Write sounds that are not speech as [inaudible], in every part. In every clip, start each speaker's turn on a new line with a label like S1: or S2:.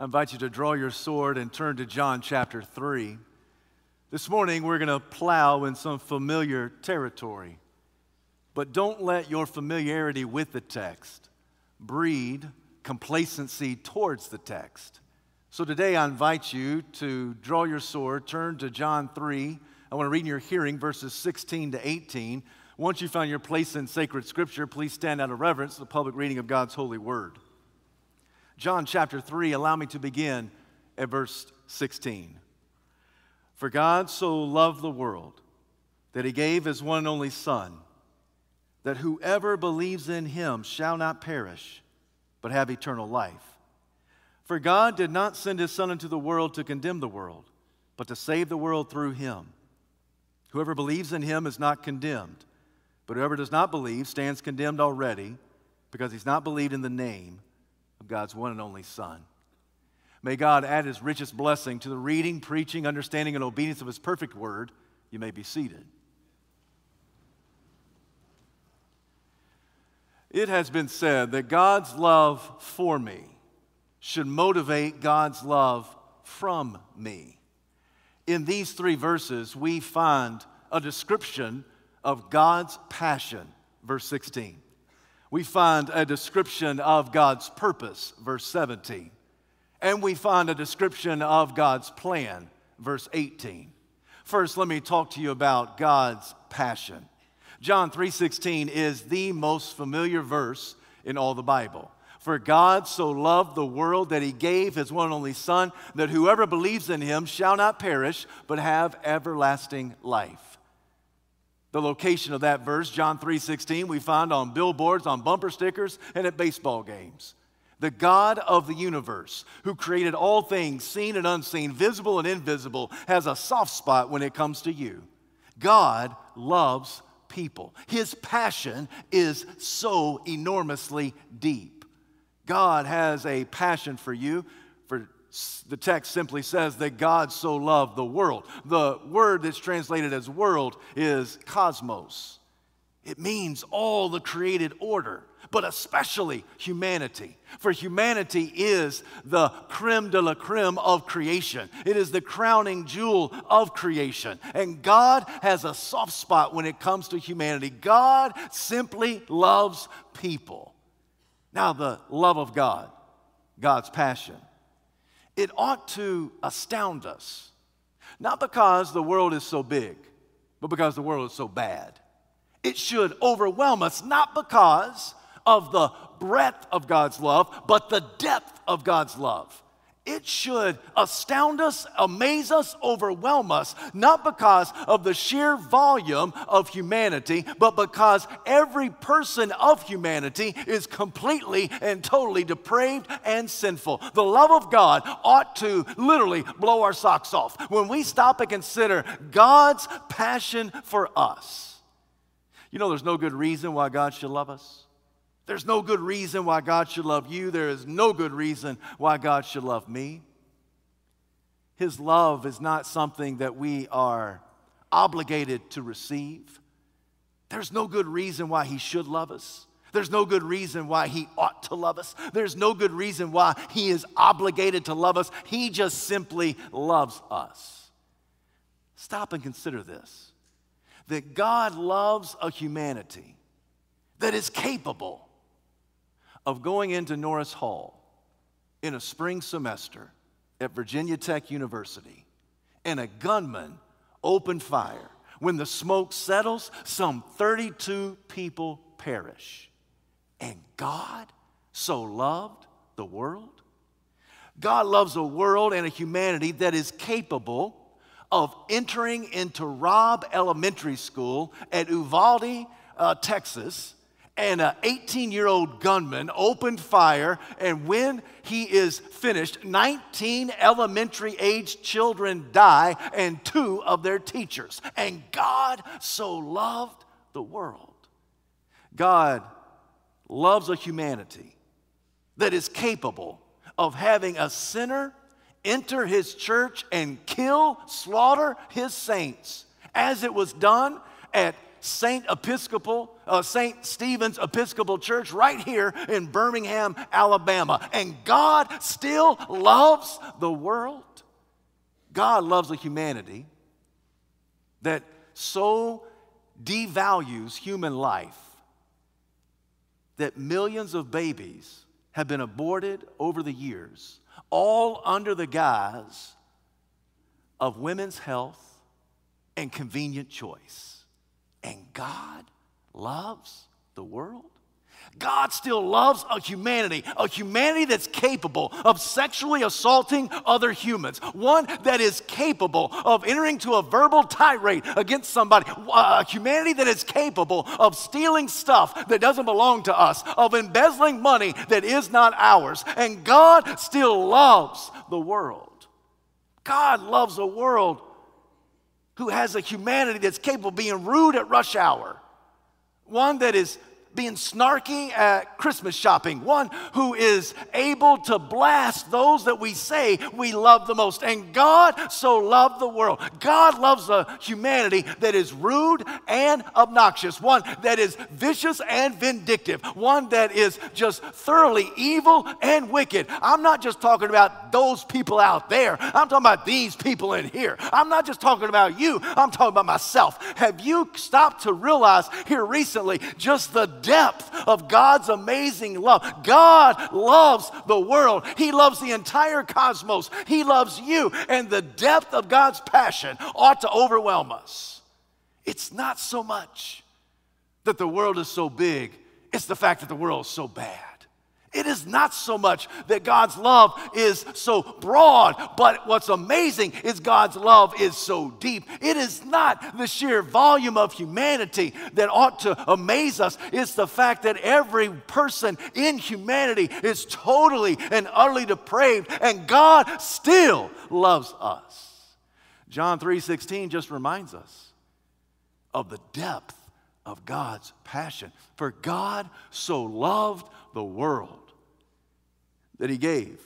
S1: I invite you to draw your sword and turn to John chapter 3. This morning, we're going to plow in some familiar territory. But don't let your familiarity with the text breed complacency towards the text. So today, I invite you to draw your sword, turn to John 3. I want to read in your hearing verses 16 to 18. Once you find your place in sacred scripture, please stand out of reverence to the public reading of God's holy word. John chapter 3, allow me to begin at verse 16. For God so loved the world that he gave his one and only Son, that whoever believes in him shall not perish, but have eternal life. For God did not send his Son into the world to condemn the world, but to save the world through him. Whoever believes in him is not condemned, but whoever does not believe stands condemned already, because he's not believed in the name God's one and only Son. May God add his richest blessing to the reading, preaching, understanding, and obedience of his perfect word. You may be seated. It has been said that God's love for me should motivate God's love from me. In these three verses, we find a description of God's passion, verse 16 we find a description of God's purpose, verse 17. And we find a description of God's plan, verse 18. First, let me talk to you about God's passion. John 3:16 is the most familiar verse in all the Bible. For God so loved the world that he gave his one and only son that whoever believes in him shall not perish but have everlasting life. The location of that verse, John 3:16, we find on billboards, on bumper stickers, and at baseball games. The God of the universe, who created all things, seen and unseen, visible and invisible, has a soft spot when it comes to you. God loves people. His passion is so enormously deep. God has a passion for you. The text simply says that God so loved the world. The word that's translated as world is cosmos. It means all the created order, but especially humanity. For humanity is the creme de la creme of creation, it is the crowning jewel of creation. And God has a soft spot when it comes to humanity. God simply loves people. Now, the love of God, God's passion it ought to astound us. Not because the world is so big, but because the world is so bad. It should overwhelm us, not because of the breadth of God's love, but the depth of God's love it should astound us, amaze us, overwhelm us, not because of the sheer volume of humanity, but because every person of humanity is completely and totally depraved and sinful. The love of God ought to literally blow our socks off when we stop and consider God's passion for us. You know, there's no good reason why God should love us. There's no good reason why God should love you. There is no good reason why God should love me. His love is not something that we are obligated to receive. There's no good reason why He should love us. There's no good reason why He ought to love us. There's no good reason why He is obligated to love us. He just simply loves us. Stop and consider this that God loves a humanity that is capable of going into Norris Hall in a spring semester at Virginia Tech University and a gunman opened fire. When the smoke settles, some 32 people perish. And God so loved the world? God loves a world and a humanity that is capable of entering into Robb Elementary School at Uvalde, uh, Texas, and an 18 year old gunman opened fire. And when he is finished, 19 elementary age children die and two of their teachers. And God so loved the world. God loves a humanity that is capable of having a sinner enter his church and kill, slaughter his saints, as it was done at Saint Episcopal uh, St. Stephen's Episcopal Church right here in Birmingham, Alabama. And God still loves the world. God loves a humanity that so devalues human life that millions of babies have been aborted over the years, all under the guise of women's health and convenient choice. And God loves the world. God still loves a humanity, a humanity that's capable of sexually assaulting other humans, one that is capable of entering to a verbal tirade against somebody, a humanity that is capable of stealing stuff that doesn't belong to us, of embezzling money that is not ours. And God still loves the world. God loves a world who has a humanity that's capable of being rude at rush hour, one that is being snarky at Christmas shopping, one who is able to blast those that we say we love the most. And God so loved the world. God loves a humanity that is rude and obnoxious, one that is vicious and vindictive, one that is just thoroughly evil and wicked. I'm not just talking about those people out there, I'm talking about these people in here. I'm not just talking about you, I'm talking about myself. Have you stopped to realize here recently just the depth of God's amazing love. God loves the world, He loves the entire cosmos, He loves you, and the depth of God's passion ought to overwhelm us. It's not so much that the world is so big, it's the fact that the world is so bad. It is not so much that God's love is so broad, but what's amazing is God's love is so deep. It is not the sheer volume of humanity that ought to amaze us. It's the fact that every person in humanity is totally and utterly depraved, and God still loves us. John 3:16 just reminds us of the depth of God's passion. For God so loved the world that he gave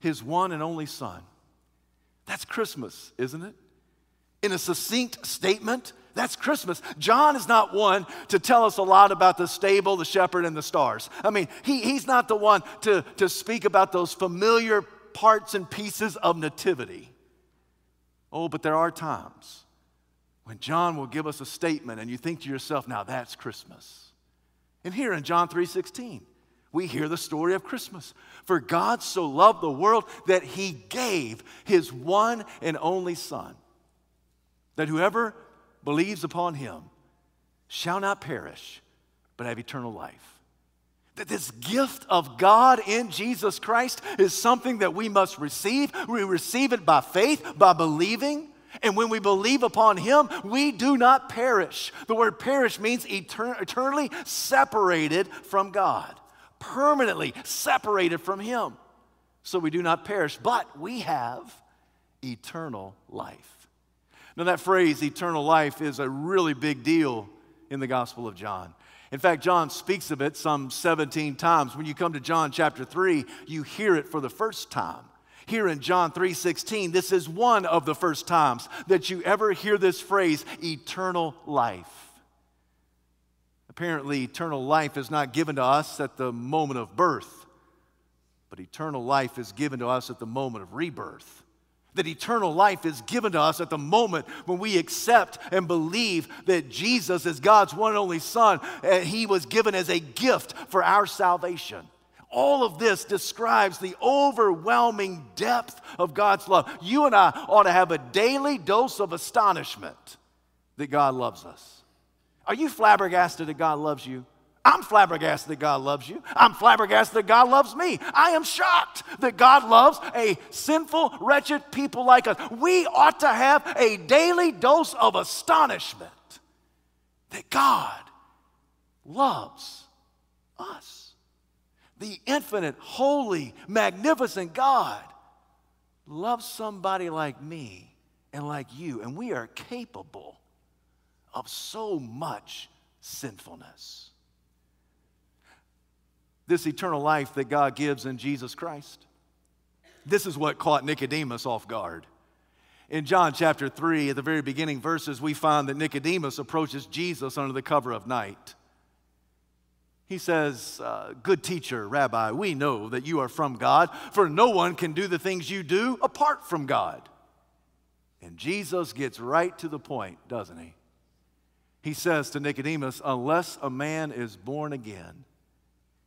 S1: his one and only son. That's Christmas, isn't it? In a succinct statement, that's Christmas. John is not one to tell us a lot about the stable, the shepherd, and the stars. I mean, he, he's not the one to, to speak about those familiar parts and pieces of nativity. Oh, but there are times when John will give us a statement and you think to yourself, now that's Christmas. And here in John 3:16, we hear the story of Christmas. For God so loved the world that he gave his one and only Son, that whoever believes upon him shall not perish, but have eternal life. That this gift of God in Jesus Christ is something that we must receive. We receive it by faith, by believing. And when we believe upon Him, we do not perish. The word perish means etern- eternally separated from God permanently separated from Him. So we do not perish, but we have eternal life. Now, that phrase, eternal life, is a really big deal in the Gospel of John. In fact, John speaks of it some 17 times. When you come to John chapter 3, you hear it for the first time. Here in John 3:16, this is one of the first times that you ever hear this phrase, eternal life. Apparently, eternal life is not given to us at the moment of birth, but eternal life is given to us at the moment of rebirth. That eternal life is given to us at the moment when we accept and believe that Jesus is God's one and only Son, and He was given as a gift for our salvation. All of this describes the overwhelming depth of God's love. You and I ought to have a daily dose of astonishment that God loves us. Are you flabbergasted that God loves you? I'm flabbergasted that God loves you. I'm flabbergasted that God loves me. I am shocked that God loves a sinful, wretched people like us. We ought to have a daily dose of astonishment that God loves us. The infinite, holy, magnificent God loves somebody like me and like you, and we are capable of so much sinfulness. This eternal life that God gives in Jesus Christ. This is what caught Nicodemus off guard. In John chapter 3, at the very beginning verses, we find that Nicodemus approaches Jesus under the cover of night. He says, uh, Good teacher, Rabbi, we know that you are from God, for no one can do the things you do apart from God. And Jesus gets right to the point, doesn't he? He says to Nicodemus, Unless a man is born again,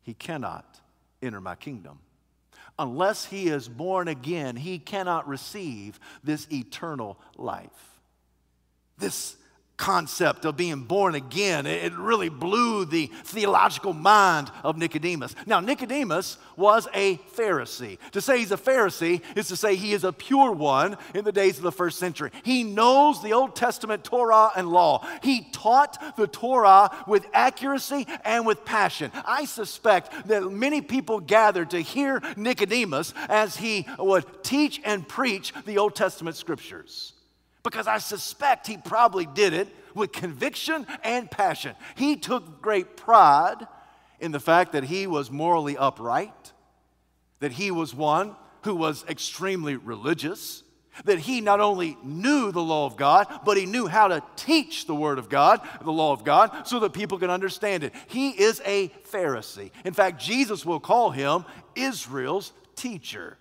S1: he cannot enter my kingdom. Unless he is born again, he cannot receive this eternal life. This concept of being born again. It really blew the theological mind of Nicodemus. Now, Nicodemus was a Pharisee. To say he's a Pharisee is to say he is a pure one in the days of the first century. He knows the Old Testament Torah and law. He taught the Torah with accuracy and with passion. I suspect that many people gathered to hear Nicodemus as he would teach and preach the Old Testament scriptures because I suspect he probably did it with conviction and passion. He took great pride in the fact that he was morally upright, that he was one who was extremely religious, that he not only knew the law of God, but he knew how to teach the Word of God, the law of God, so that people can understand it. He is a Pharisee. In fact, Jesus will call him Israel's teacher.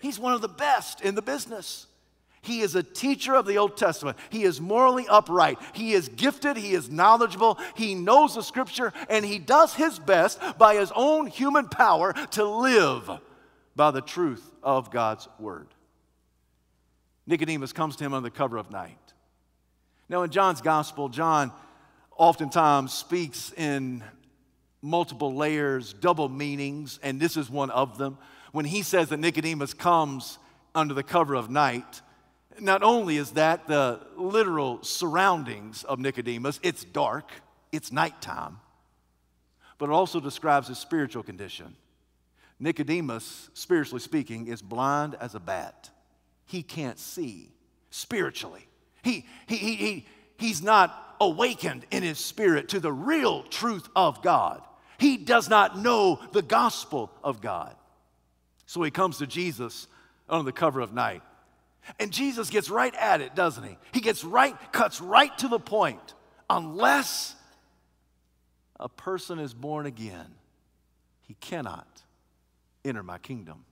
S1: He's one of the best in the business. He is a teacher of the Old Testament. He is morally upright. He is gifted. He is knowledgeable. He knows the scripture, and he does his best by his own human power to live by the truth of God's word. Nicodemus comes to him under the cover of night. Now, in John's gospel, John oftentimes speaks in multiple layers, double meanings, and this is one of them. When he says that Nicodemus comes under the cover of night, not only is that the literal surroundings of Nicodemus, it's dark, it's nighttime, but it also describes his spiritual condition. Nicodemus, spiritually speaking, is blind as a bat. He can't see spiritually. He, he, he, he, he's not awakened in his spirit to the real truth of God. He does not know the gospel of God. So he comes to Jesus on the cover of night. And Jesus gets right at it, doesn't he? He gets right, cuts right to the point. Unless a person is born again, he cannot enter my kingdom.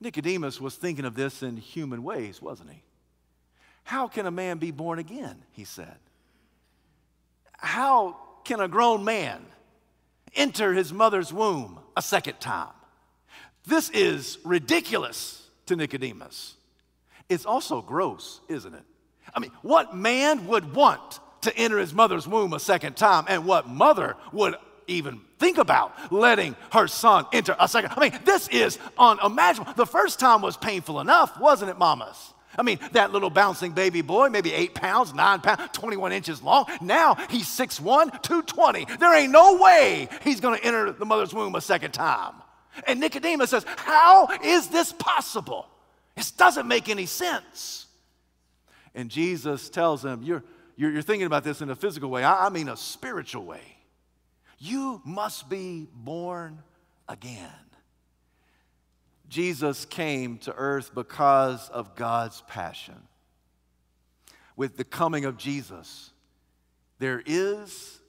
S1: Nicodemus was thinking of this in human ways, wasn't he? How can a man be born again? He said. How can a grown man enter his mother's womb a second time? This is ridiculous to Nicodemus. It's also gross, isn't it? I mean, what man would want to enter his mother's womb a second time, and what mother would even think about letting her son enter a second? I mean, this is unimaginable. The first time was painful enough, wasn't it, mamas? I mean, that little bouncing baby boy, maybe eight pounds, nine pounds, 21 inches long. Now he's 6'1, 220. There ain't no way he's gonna enter the mother's womb a second time. And Nicodemus says, How is this possible? This doesn't make any sense. And Jesus tells him, You're, you're, you're thinking about this in a physical way, I, I mean a spiritual way. You must be born again. Jesus came to earth because of God's passion. With the coming of Jesus, there is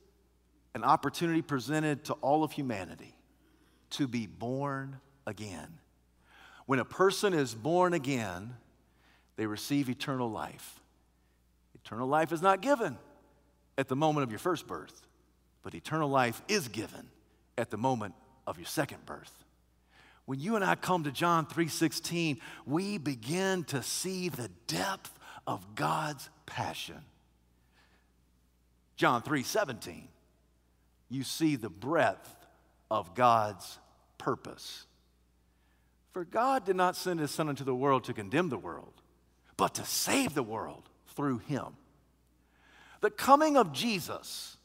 S1: an opportunity presented to all of humanity to be born again. When a person is born again, they receive eternal life. Eternal life is not given at the moment of your first birth, but eternal life is given at the moment of your second birth. When you and I come to John 3:16, we begin to see the depth of God's passion. John 3:17, you see the breadth of God's purpose. For God did not send his Son into the world to condemn the world, but to save the world through him. The coming of Jesus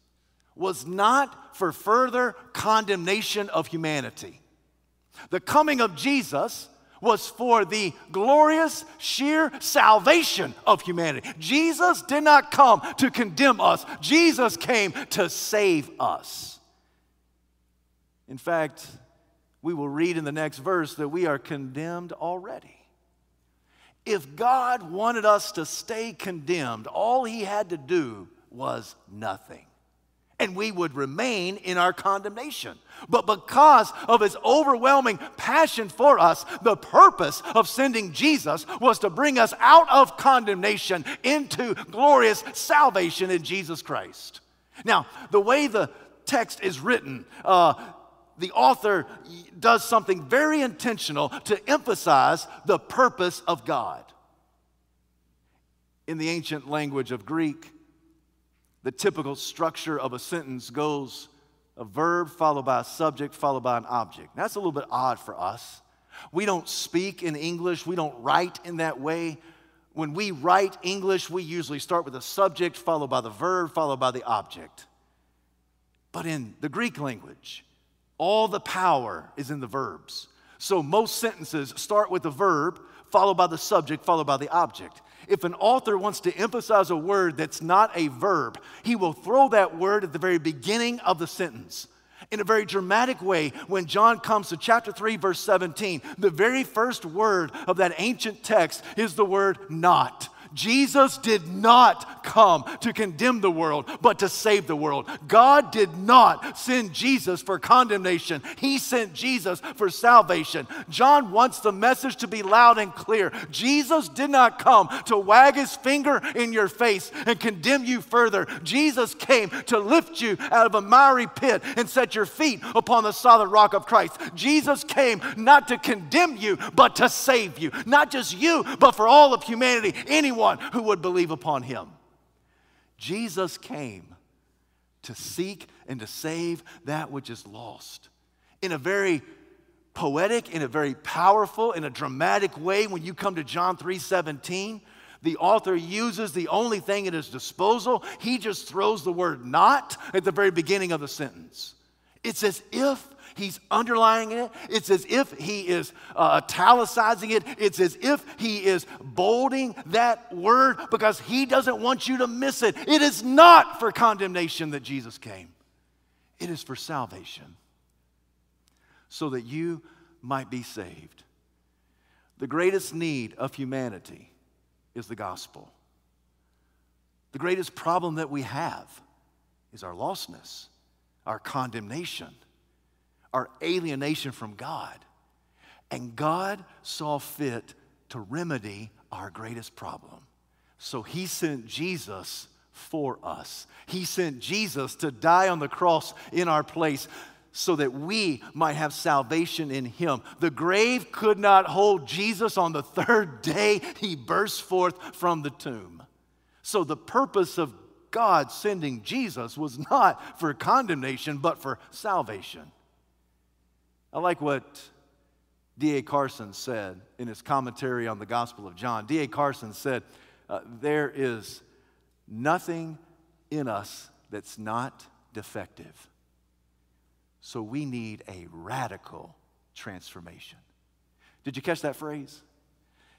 S1: was not for further condemnation of humanity. The coming of Jesus was for the glorious, sheer salvation of humanity. Jesus did not come to condemn us, Jesus came to save us. In fact, we will read in the next verse that we are condemned already. If God wanted us to stay condemned, all he had to do was nothing. And we would remain in our condemnation. But because of his overwhelming passion for us, the purpose of sending Jesus was to bring us out of condemnation into glorious salvation in Jesus Christ. Now, the way the text is written, uh, the author does something very intentional to emphasize the purpose of God. In the ancient language of Greek, the typical structure of a sentence goes a verb followed by a subject followed by an object. That's a little bit odd for us. We don't speak in English, we don't write in that way. When we write English, we usually start with a subject followed by the verb followed by the object. But in the Greek language, all the power is in the verbs. So most sentences start with the verb followed by the subject followed by the object. If an author wants to emphasize a word that's not a verb, he will throw that word at the very beginning of the sentence. In a very dramatic way, when John comes to chapter 3, verse 17, the very first word of that ancient text is the word not. Jesus did not come to condemn the world, but to save the world. God did not send Jesus for condemnation, He sent Jesus for salvation. John wants the message to be loud and clear. Jesus did not come to wag his finger in your face and condemn you further. Jesus came to lift you out of a miry pit and set your feet upon the solid rock of Christ. Jesus came not to condemn you, but to save you. Not just you, but for all of humanity, anyone anyone who would believe upon him. Jesus came to seek and to save that which is lost. In a very poetic, in a very powerful, in a dramatic way, when you come to John 3 17, the author uses the only thing at his disposal. He just throws the word not at the very beginning of the sentence. It's as if he's underlining it. It's as if he is uh, italicizing it. It's as if he is bolding that word because he doesn't want you to miss it. It is not for condemnation that Jesus came, it is for salvation so that you might be saved. The greatest need of humanity is the gospel. The greatest problem that we have is our lostness, our condemnation our alienation from God. And God saw fit to remedy our greatest problem. So he sent Jesus for us. He sent Jesus to die on the cross in our place so that we might have salvation in him. The grave could not hold Jesus on the third day, he burst forth from the tomb. So the purpose of God sending Jesus was not for condemnation, but for salvation. I like what D.A. Carson said in his commentary on the Gospel of John. D.A. Carson said, uh, There is nothing in us that's not defective. So we need a radical transformation. Did you catch that phrase?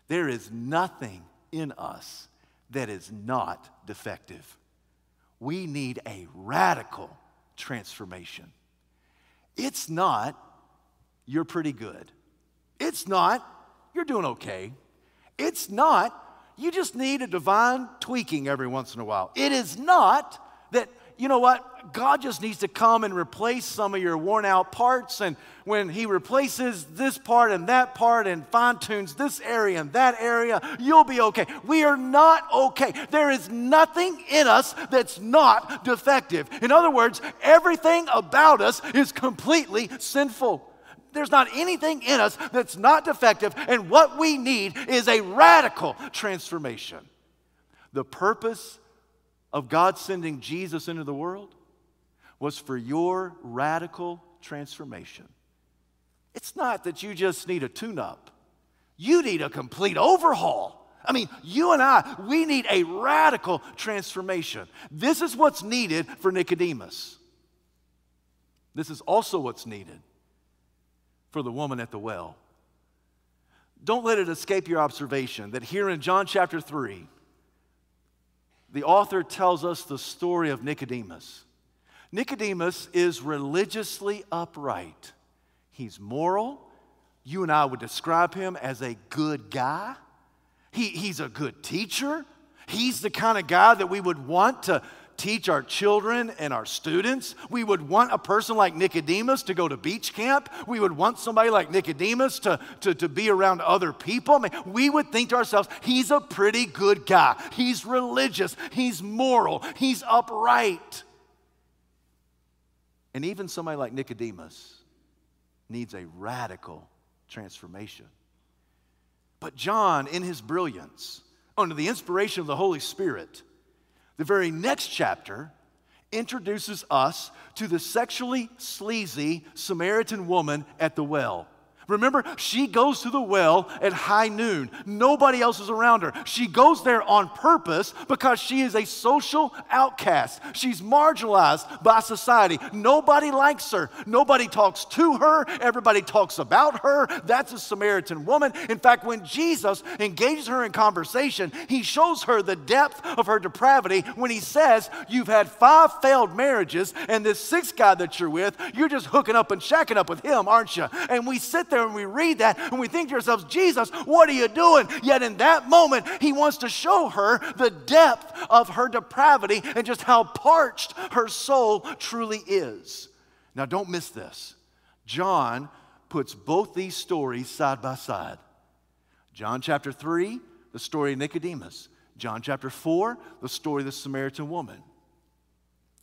S1: There is nothing in us that is not defective. We need a radical transformation. It's not you're pretty good. It's not, you're doing okay. It's not, you just need a divine tweaking every once in a while. It is not that, you know what, God just needs to come and replace some of your worn out parts. And when He replaces this part and that part and fine tunes this area and that area, you'll be okay. We are not okay. There is nothing in us that's not defective. In other words, everything about us is completely sinful. There's not anything in us that's not defective, and what we need is a radical transformation. The purpose of God sending Jesus into the world was for your radical transformation. It's not that you just need a tune up, you need a complete overhaul. I mean, you and I, we need a radical transformation. This is what's needed for Nicodemus. This is also what's needed for the woman at the well. Don't let it escape your observation that here in John chapter 3, the author tells us the story of Nicodemus. Nicodemus is religiously upright, he's moral. You and I would describe him as a good guy. He, he's a good teacher. He's the kind of guy that we would want to teach our children and our students. We would want a person like Nicodemus to go to beach camp. We would want somebody like Nicodemus to, to, to be around other people. I mean, we would think to ourselves, he's a pretty good guy. He's religious. He's moral. He's upright. And even somebody like Nicodemus needs a radical transformation. But John, in his brilliance, under the inspiration of the Holy Spirit, the very next chapter introduces us to the sexually sleazy Samaritan woman at the well. Remember, she goes to the well at high noon. Nobody else is around her. She goes there on purpose because she is a social outcast. She's marginalized by society. Nobody likes her. Nobody talks to her. Everybody talks about her. That's a Samaritan woman. In fact, when Jesus engages her in conversation, he shows her the depth of her depravity when he says, You've had five failed marriages, and this sixth guy that you're with, you're just hooking up and shacking up with him, aren't you? And we sit there there and we read that and we think to ourselves, Jesus, what are you doing? Yet in that moment, he wants to show her the depth of her depravity and just how parched her soul truly is. Now, don't miss this. John puts both these stories side by side. John chapter 3, the story of Nicodemus. John chapter 4, the story of the Samaritan woman.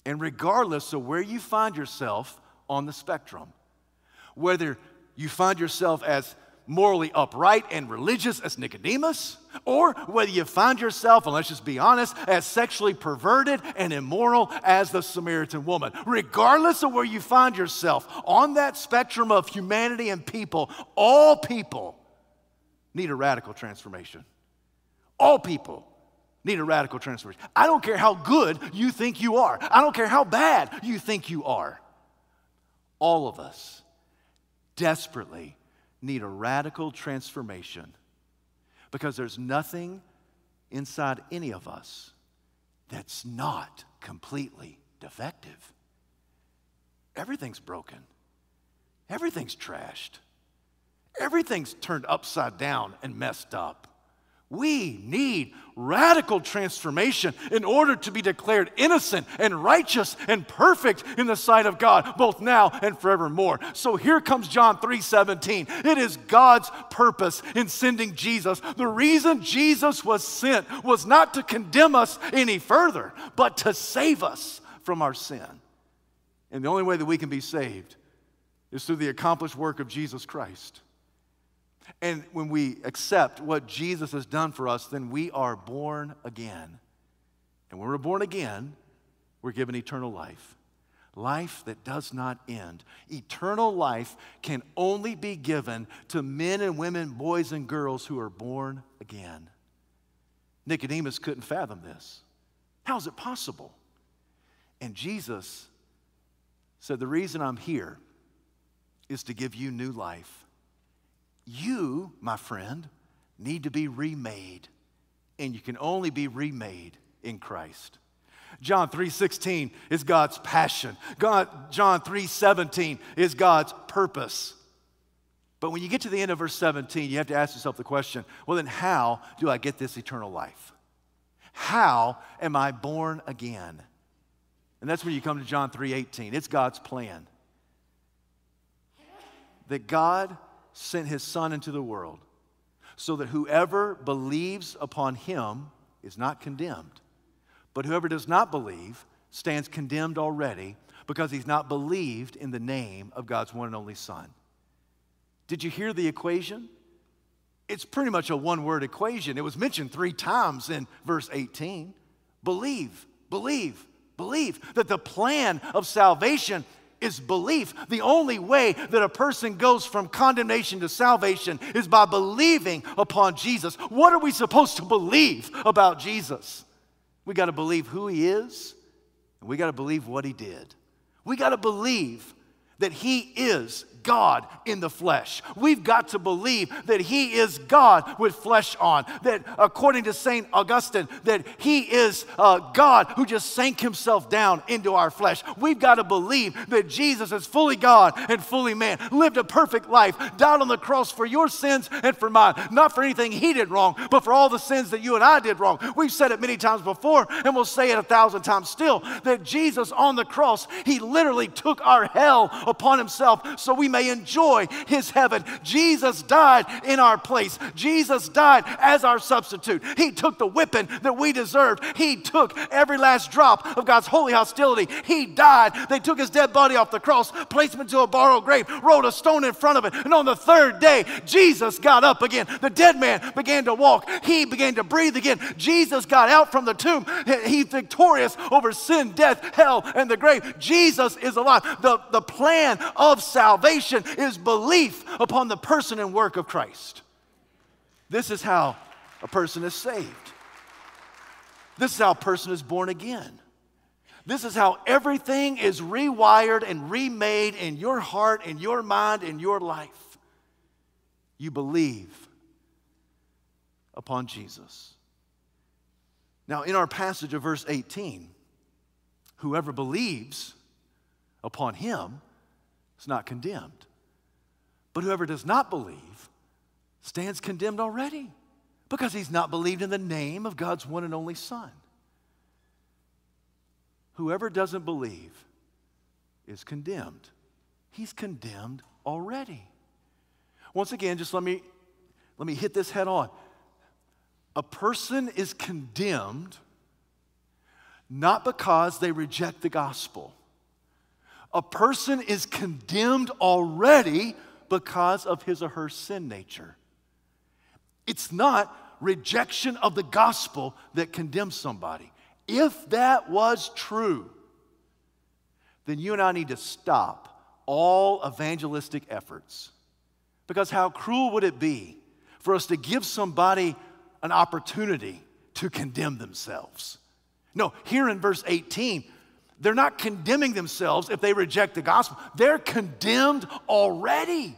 S1: And regardless of where you find yourself on the spectrum, whether you find yourself as morally upright and religious as Nicodemus, or whether you find yourself, and let's just be honest, as sexually perverted and immoral as the Samaritan woman. Regardless of where you find yourself on that spectrum of humanity and people, all people need a radical transformation. All people need a radical transformation. I don't care how good you think you are, I don't care how bad you think you are. All of us desperately need a radical transformation because there's nothing inside any of us that's not completely defective. Everything's broken, everything's trashed, everything's turned upside down and messed up. We need radical transformation in order to be declared innocent and righteous and perfect in the sight of God, both now and forevermore. So here comes John 3 17. It is God's purpose in sending Jesus. The reason Jesus was sent was not to condemn us any further, but to save us from our sin. And the only way that we can be saved is through the accomplished work of Jesus Christ. And when we accept what Jesus has done for us, then we are born again. And when we're born again, we're given eternal life. Life that does not end. Eternal life can only be given to men and women, boys and girls who are born again. Nicodemus couldn't fathom this. How is it possible? And Jesus said, The reason I'm here is to give you new life. You, my friend, need to be remade, and you can only be remade in Christ. John 3:16 is God's passion. God, John 3:17 is God's purpose. But when you get to the end of verse 17, you have to ask yourself the question, well then how do I get this eternal life? How am I born again? And that's when you come to John 3:18. It's God's plan. That God sent his Son into the world so that whoever believes upon him is not condemned. But whoever does not believe stands condemned already because he's not believed in the name of God's one and only Son. Did you hear the equation? It's pretty much a one word equation. It was mentioned three times in verse 18. Believe, believe, believe that the plan of salvation is belief. The only way that a person goes from condemnation to salvation is by believing upon Jesus. What are we supposed to believe about Jesus? We got to believe who he is, and we got to believe what he did. We got to believe that he is God in the flesh. We've got to believe that He is God with flesh on. That according to St. Augustine, that He is uh, God who just sank Himself down into our flesh. We've got to believe that Jesus is fully God and fully man, lived a perfect life, died on the cross for your sins and for mine. Not for anything He did wrong, but for all the sins that you and I did wrong. We've said it many times before, and we'll say it a thousand times still that Jesus on the cross, He literally took our hell upon Himself so we may enjoy His heaven. Jesus died in our place. Jesus died as our substitute. He took the whipping that we deserved. He took every last drop of God's holy hostility. He died. They took His dead body off the cross, placed Him into a borrowed grave, rolled a stone in front of it, and on the third day, Jesus got up again. The dead man began to walk. He began to breathe again. Jesus got out from the tomb. He's victorious over sin, death, hell, and the grave. Jesus is alive. The, the plan of salvation is belief upon the person and work of Christ. This is how a person is saved. This is how a person is born again. This is how everything is rewired and remade in your heart, in your mind, in your life. You believe upon Jesus. Now, in our passage of verse 18, whoever believes upon him is not condemned. But whoever does not believe stands condemned already because he's not believed in the name of God's one and only Son. Whoever doesn't believe is condemned. He's condemned already. Once again, just let me, let me hit this head on. A person is condemned not because they reject the gospel. A person is condemned already because of his or her sin nature. It's not rejection of the gospel that condemns somebody. If that was true, then you and I need to stop all evangelistic efforts. Because how cruel would it be for us to give somebody an opportunity to condemn themselves. No, here in verse 18, they're not condemning themselves if they reject the gospel. They're condemned already.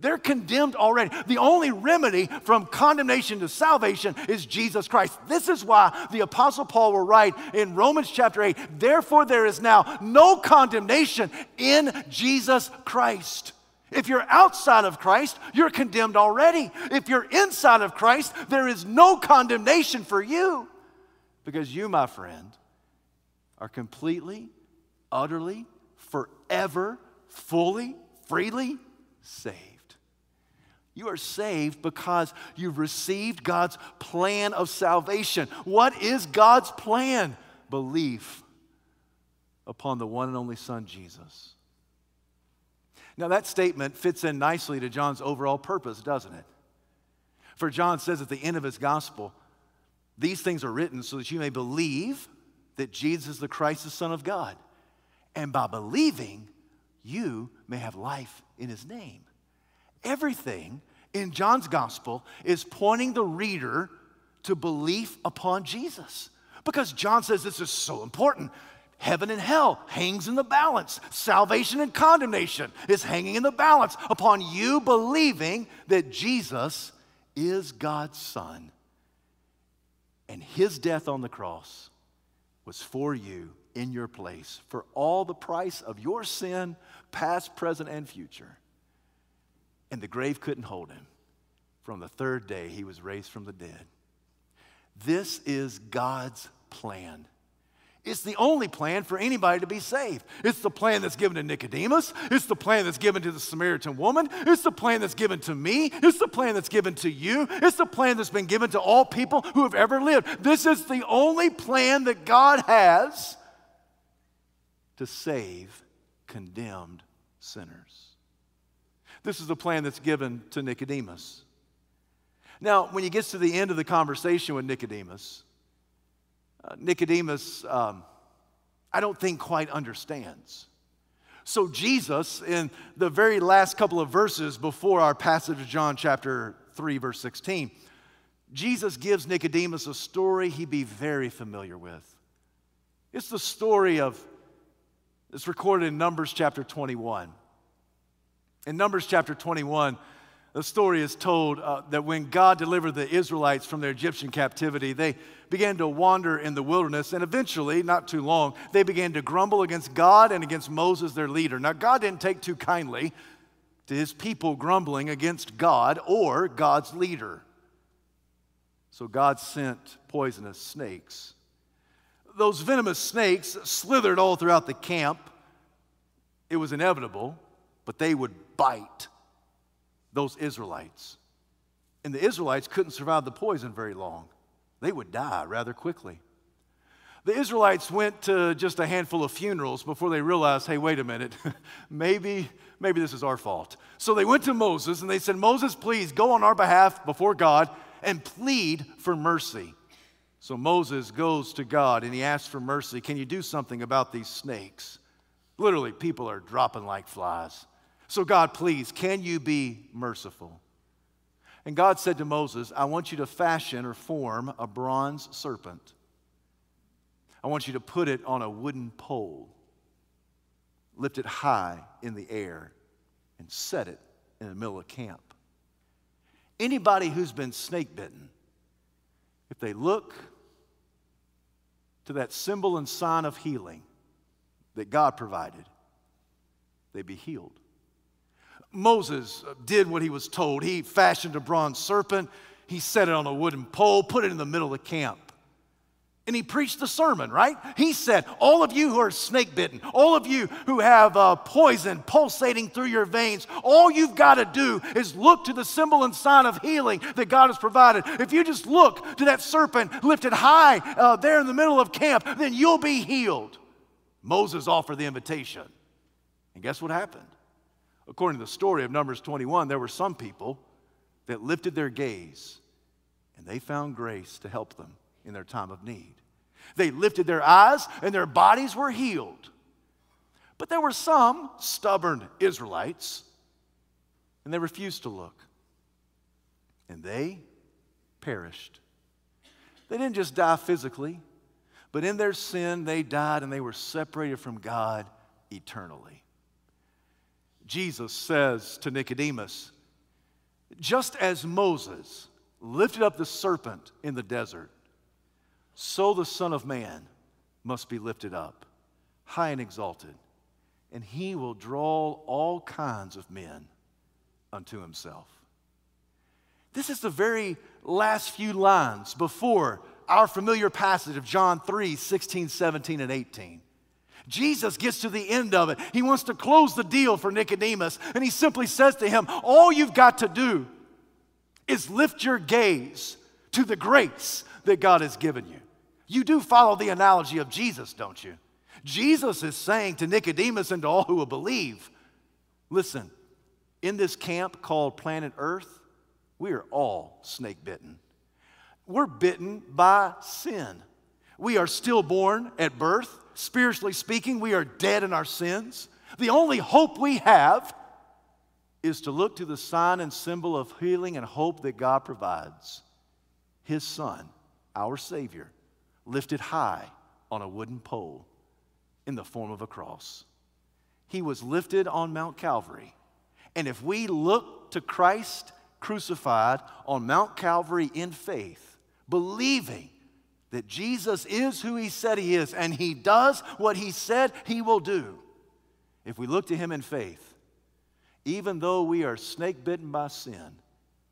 S1: They're condemned already. The only remedy from condemnation to salvation is Jesus Christ. This is why the Apostle Paul will write in Romans chapter 8 Therefore, there is now no condemnation in Jesus Christ. If you're outside of Christ, you're condemned already. If you're inside of Christ, there is no condemnation for you because you, my friend, are completely, utterly, forever, fully, freely saved. You are saved because you've received God's plan of salvation. What is God's plan? Belief upon the one and only Son, Jesus. Now, that statement fits in nicely to John's overall purpose, doesn't it? For John says at the end of his gospel, these things are written so that you may believe that Jesus is the Christ, the Son of God. And by believing, you may have life in his name. Everything in John's gospel is pointing the reader to belief upon Jesus. Because John says this is so important. Heaven and hell hangs in the balance. Salvation and condemnation is hanging in the balance upon you believing that Jesus is God's Son. And his death on the cross was for you in your place for all the price of your sin, past, present, and future. And the grave couldn't hold him. From the third day, he was raised from the dead. This is God's plan. It's the only plan for anybody to be saved. It's the plan that's given to Nicodemus. It's the plan that's given to the Samaritan woman. It's the plan that's given to me. It's the plan that's given to you. It's the plan that's been given to all people who have ever lived. This is the only plan that God has to save condemned sinners. This is the plan that's given to Nicodemus. Now, when he gets to the end of the conversation with Nicodemus, uh, Nicodemus, um, I don't think quite understands. So, Jesus, in the very last couple of verses before our passage of John chapter 3, verse 16, Jesus gives Nicodemus a story he'd be very familiar with. It's the story of, it's recorded in Numbers chapter 21. In Numbers chapter 21, the story is told uh, that when God delivered the Israelites from their Egyptian captivity, they began to wander in the wilderness, and eventually, not too long, they began to grumble against God and against Moses, their leader. Now, God didn't take too kindly to his people grumbling against God or God's leader. So, God sent poisonous snakes. Those venomous snakes slithered all throughout the camp. It was inevitable, but they would bite those Israelites. And the Israelites couldn't survive the poison very long, they would die rather quickly. The Israelites went to just a handful of funerals before they realized, hey, wait a minute, [laughs] maybe, maybe this is our fault. So they went to Moses and they said, Moses, please go on our behalf before God and plead for mercy. So Moses goes to God and he asks for mercy. Can you do something about these snakes? Literally, people are dropping like flies. So, God, please, can you be merciful? And God said to Moses, I want you to fashion or form a bronze serpent. I want you to put it on a wooden pole, lift it high in the air, and set it in the middle of camp. Anybody who's been snake bitten, if they look to that symbol and sign of healing that God provided, they'd be healed. Moses did what he was told. He fashioned a bronze serpent, he set it on a wooden pole, put it in the middle of the camp. And he preached the sermon, right? He said, All of you who are snake bitten, all of you who have uh, poison pulsating through your veins, all you've got to do is look to the symbol and sign of healing that God has provided. If you just look to that serpent lifted high uh, there in the middle of camp, then you'll be healed. Moses offered the invitation. And guess what happened? According to the story of Numbers 21, there were some people that lifted their gaze and they found grace to help them in their time of need. They lifted their eyes and their bodies were healed. But there were some stubborn Israelites and they refused to look. And they perished. They didn't just die physically, but in their sin, they died and they were separated from God eternally. Jesus says to Nicodemus, just as Moses lifted up the serpent in the desert, so the Son of Man must be lifted up, high and exalted, and he will draw all kinds of men unto himself. This is the very last few lines before our familiar passage of John 3 16, 17, and 18. Jesus gets to the end of it. He wants to close the deal for Nicodemus, and he simply says to him, All you've got to do is lift your gaze to the grace that God has given you. You do follow the analogy of Jesus, don't you? Jesus is saying to Nicodemus and to all who will believe listen, in this camp called planet Earth, we are all snake bitten. We're bitten by sin. We are stillborn at birth. Spiritually speaking, we are dead in our sins. The only hope we have is to look to the sign and symbol of healing and hope that God provides His Son, our Savior, lifted high on a wooden pole in the form of a cross. He was lifted on Mount Calvary. And if we look to Christ crucified on Mount Calvary in faith, believing that Jesus is who he said he is and he does what he said he will do. If we look to him in faith, even though we are snake bitten by sin,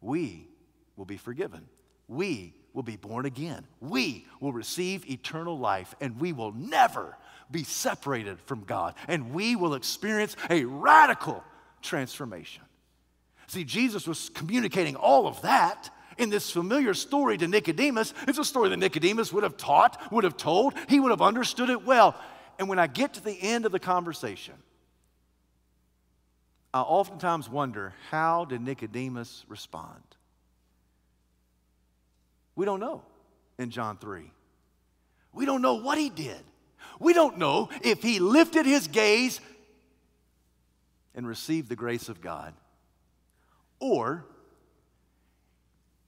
S1: we will be forgiven. We will be born again. We will receive eternal life and we will never be separated from God. And we will experience a radical transformation. See, Jesus was communicating all of that in this familiar story to Nicodemus. It's a story that Nicodemus would have taught, would have told. He would have understood it well. And when I get to the end of the conversation, I oftentimes wonder how did Nicodemus respond? We don't know in John 3. We don't know what he did. We don't know if he lifted his gaze and received the grace of God or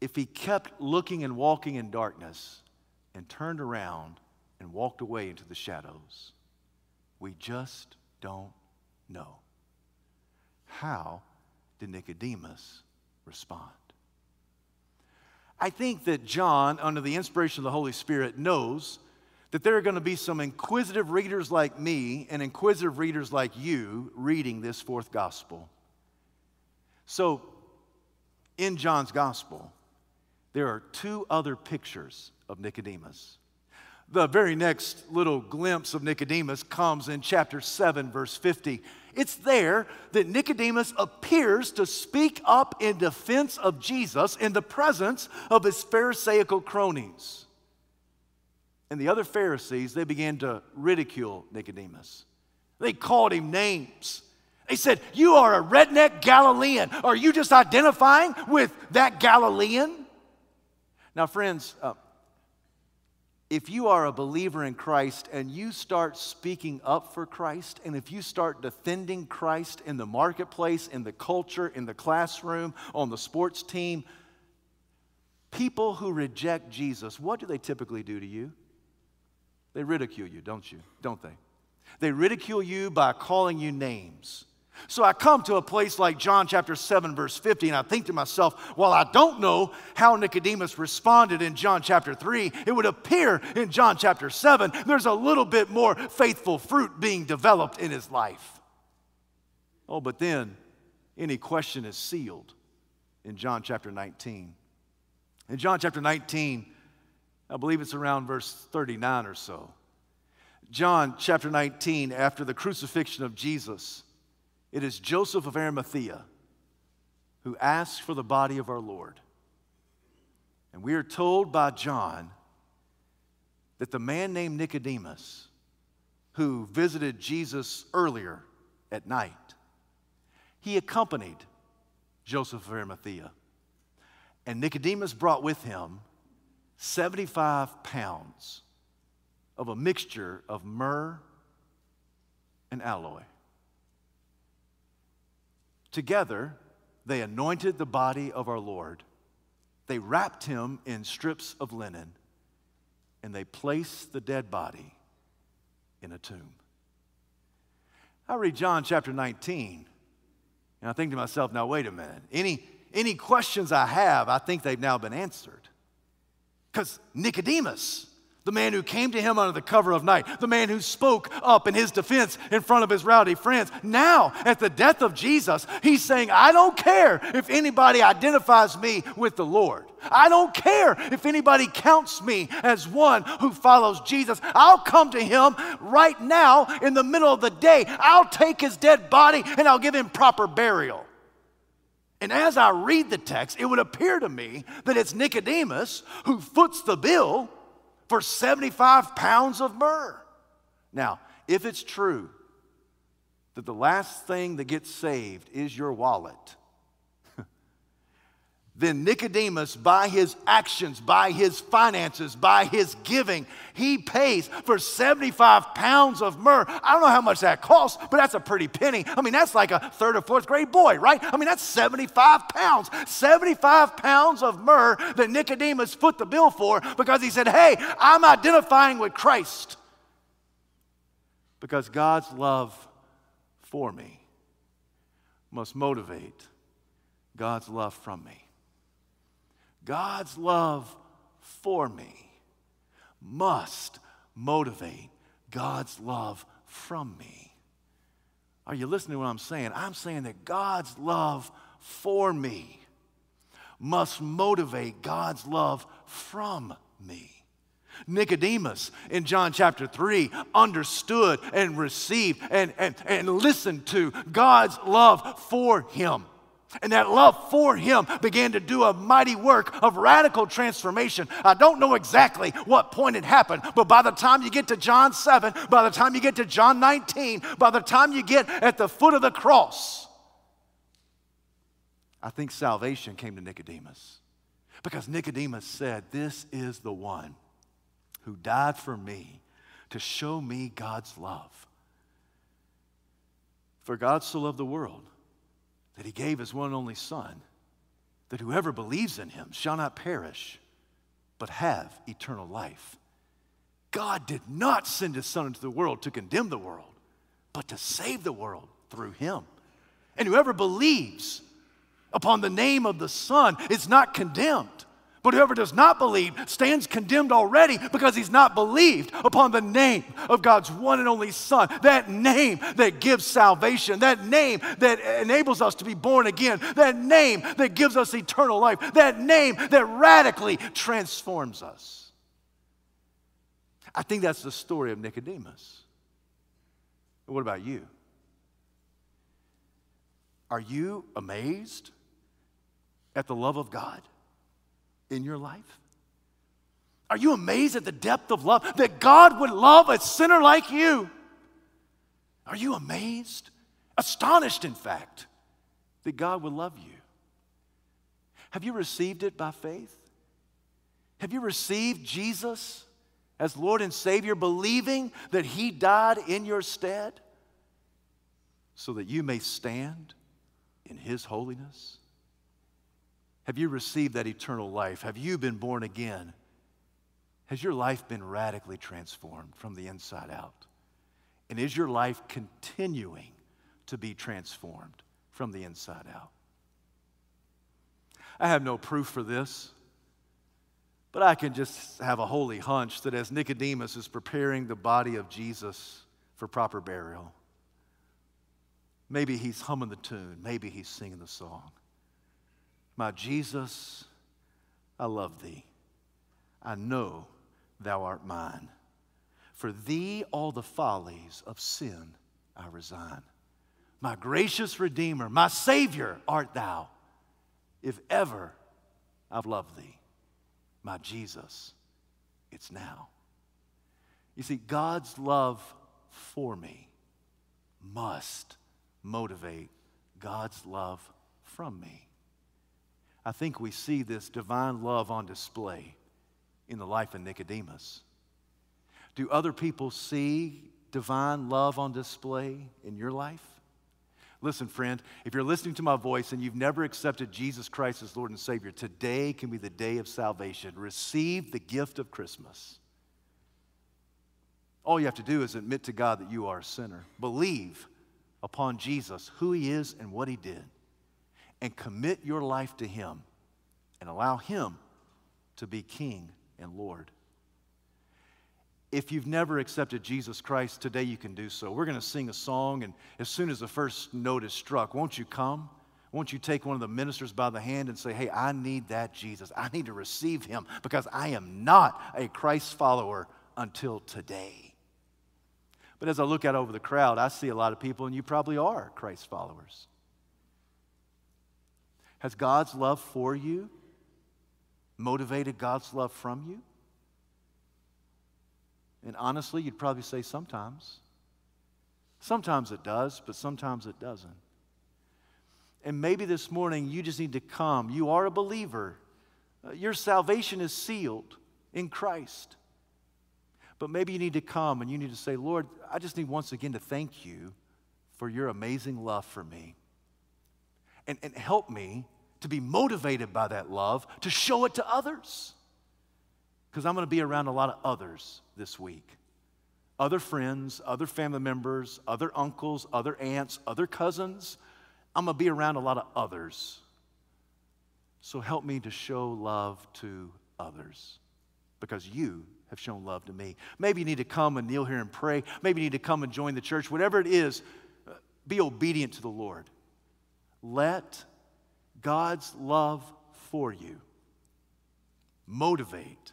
S1: if he kept looking and walking in darkness and turned around and walked away into the shadows? We just don't know. How did Nicodemus respond? I think that John, under the inspiration of the Holy Spirit, knows that there are going to be some inquisitive readers like me and inquisitive readers like you reading this fourth gospel. So, in John's gospel, there are two other pictures of Nicodemus. The very next little glimpse of Nicodemus comes in chapter 7, verse 50. It's there that Nicodemus appears to speak up in defense of Jesus in the presence of his Pharisaical cronies. And the other Pharisees, they began to ridicule Nicodemus. They called him names. They said, You are a redneck Galilean. Are you just identifying with that Galilean? Now, friends, uh, if you are a believer in Christ and you start speaking up for Christ, and if you start defending Christ in the marketplace, in the culture, in the classroom, on the sports team, people who reject Jesus, what do they typically do to you? They ridicule you, don't you? Don't they? They ridicule you by calling you names. So I come to a place like John chapter 7, verse 50, and I think to myself, well, I don't know how Nicodemus responded in John chapter 3. It would appear in John chapter 7, there's a little bit more faithful fruit being developed in his life. Oh, but then any question is sealed in John chapter 19. In John chapter 19, I believe it's around verse 39 or so. John chapter 19, after the crucifixion of Jesus, it is Joseph of Arimathea who asks for the body of our Lord. And we are told by John that the man named Nicodemus, who visited Jesus earlier at night, he accompanied Joseph of Arimathea. And Nicodemus brought with him 75 pounds of a mixture of myrrh and aloe. Together, they anointed the body of our Lord. They wrapped him in strips of linen, and they placed the dead body in a tomb. I read John chapter 19, and I think to myself, now, wait a minute. Any, any questions I have, I think they've now been answered. Because Nicodemus, the man who came to him under the cover of night, the man who spoke up in his defense in front of his rowdy friends. Now, at the death of Jesus, he's saying, I don't care if anybody identifies me with the Lord. I don't care if anybody counts me as one who follows Jesus. I'll come to him right now in the middle of the day. I'll take his dead body and I'll give him proper burial. And as I read the text, it would appear to me that it's Nicodemus who foots the bill for 75 pounds of myrrh. Now, if it's true that the last thing that gets saved is your wallet, then Nicodemus, by his actions, by his finances, by his giving, he pays for 75 pounds of myrrh. I don't know how much that costs, but that's a pretty penny. I mean, that's like a third or fourth grade boy, right? I mean, that's 75 pounds. 75 pounds of myrrh that Nicodemus put the bill for because he said, Hey, I'm identifying with Christ. Because God's love for me must motivate God's love from me. God's love for me must motivate God's love from me. Are you listening to what I'm saying? I'm saying that God's love for me must motivate God's love from me. Nicodemus in John chapter 3 understood and received and, and, and listened to God's love for him. And that love for him began to do a mighty work of radical transformation. I don't know exactly what point it happened, but by the time you get to John 7, by the time you get to John 19, by the time you get at the foot of the cross, I think salvation came to Nicodemus. Because Nicodemus said, This is the one who died for me to show me God's love. For God so loved the world that he gave his one and only Son, that whoever believes in him shall not perish, but have eternal life. God did not send his Son into the world to condemn the world, but to save the world through him. And whoever believes upon the name of the Son is not condemned. But whoever does not believe stands condemned already because he's not believed upon the name of God's one and only Son. That name that gives salvation, that name that enables us to be born again, that name that gives us eternal life, that name that radically transforms us. I think that's the story of Nicodemus. What about you? Are you amazed at the love of God in your life? Are you amazed at the depth of love that God would love a sinner like you? Are you amazed? Astonished, in fact, that God would love you? Have you received it by faith? Have you received Jesus as Lord and Savior, believing that He died in your stead so that you may stand in His holiness? Have you received that eternal life? Have you been born again? Has your life been radically transformed from the inside out? And is your life continuing to be transformed from the inside out? I have no proof for this, but I can just have a holy hunch that as Nicodemus is preparing the body of Jesus for proper burial, Maybe he's humming the tune. Maybe he's singing the song. My Jesus, I love thee. I know thou art mine. For thee all the follies of sin I resign. My gracious Redeemer, my Savior art thou. If ever I've loved thee, my Jesus, it's now. You see, God's love for me must motivate God's love from me. I think we see this divine love on display in the life of Nicodemus. Do other people see divine love on display in your life? Listen, friend, if you're listening to my voice and you've never accepted Jesus Christ as Lord and Savior, today can be the day of salvation. Receive the gift of Christmas. All you have to do is admit to God that you are a sinner. Believe upon Jesus, who he is and what he did, and commit your life to him and allow him to be king and Lord. If you've never accepted Jesus Christ, today you can do so. We're going to sing a song, and as soon as the first note is struck, won't you come? Won't you take one of the ministers by the hand and say, Hey, I need that Jesus. I need to receive him because I am not a Christ follower until today. But as I look out over the crowd, I see a lot of people, and you probably are Christ followers. Has God's love for you motivated God's love from you? And honestly, you'd probably say sometimes. Sometimes it does, but sometimes it doesn't. And maybe this morning you just need to come. You are a believer, uh, your salvation is sealed in Christ. But maybe you need to come and you need to say, Lord, I just need once again to thank you for your amazing love for me. And, and help me to be motivated by that love to show it to others. Because I'm going to be around a lot of others this week other friends, other family members, other uncles, other aunts, other cousins. I'm going to be around a lot of others. So help me to show love to others because you have shown love to me. Maybe you need to come and kneel here and pray. Maybe you need to come and join the church. Whatever it is, be obedient to the Lord. Let God's love for you motivate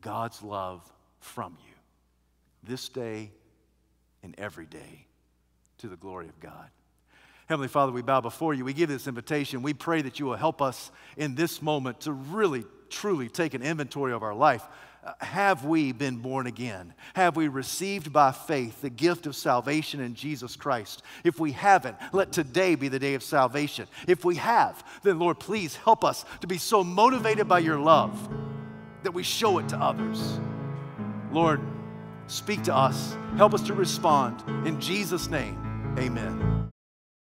S1: God's love from you this day and every day to the glory of God. Heavenly Father, we bow before you. We give this invitation. We pray that you will help us in this moment to really, truly take an inventory of our life have we been born again? Have we received by faith the gift of salvation in Jesus Christ? If we haven't, let today be the day of salvation. If we have, then Lord, please help us to be so motivated by your love that we show it to others. Lord, speak to us. Help us to respond. In Jesus' name, amen.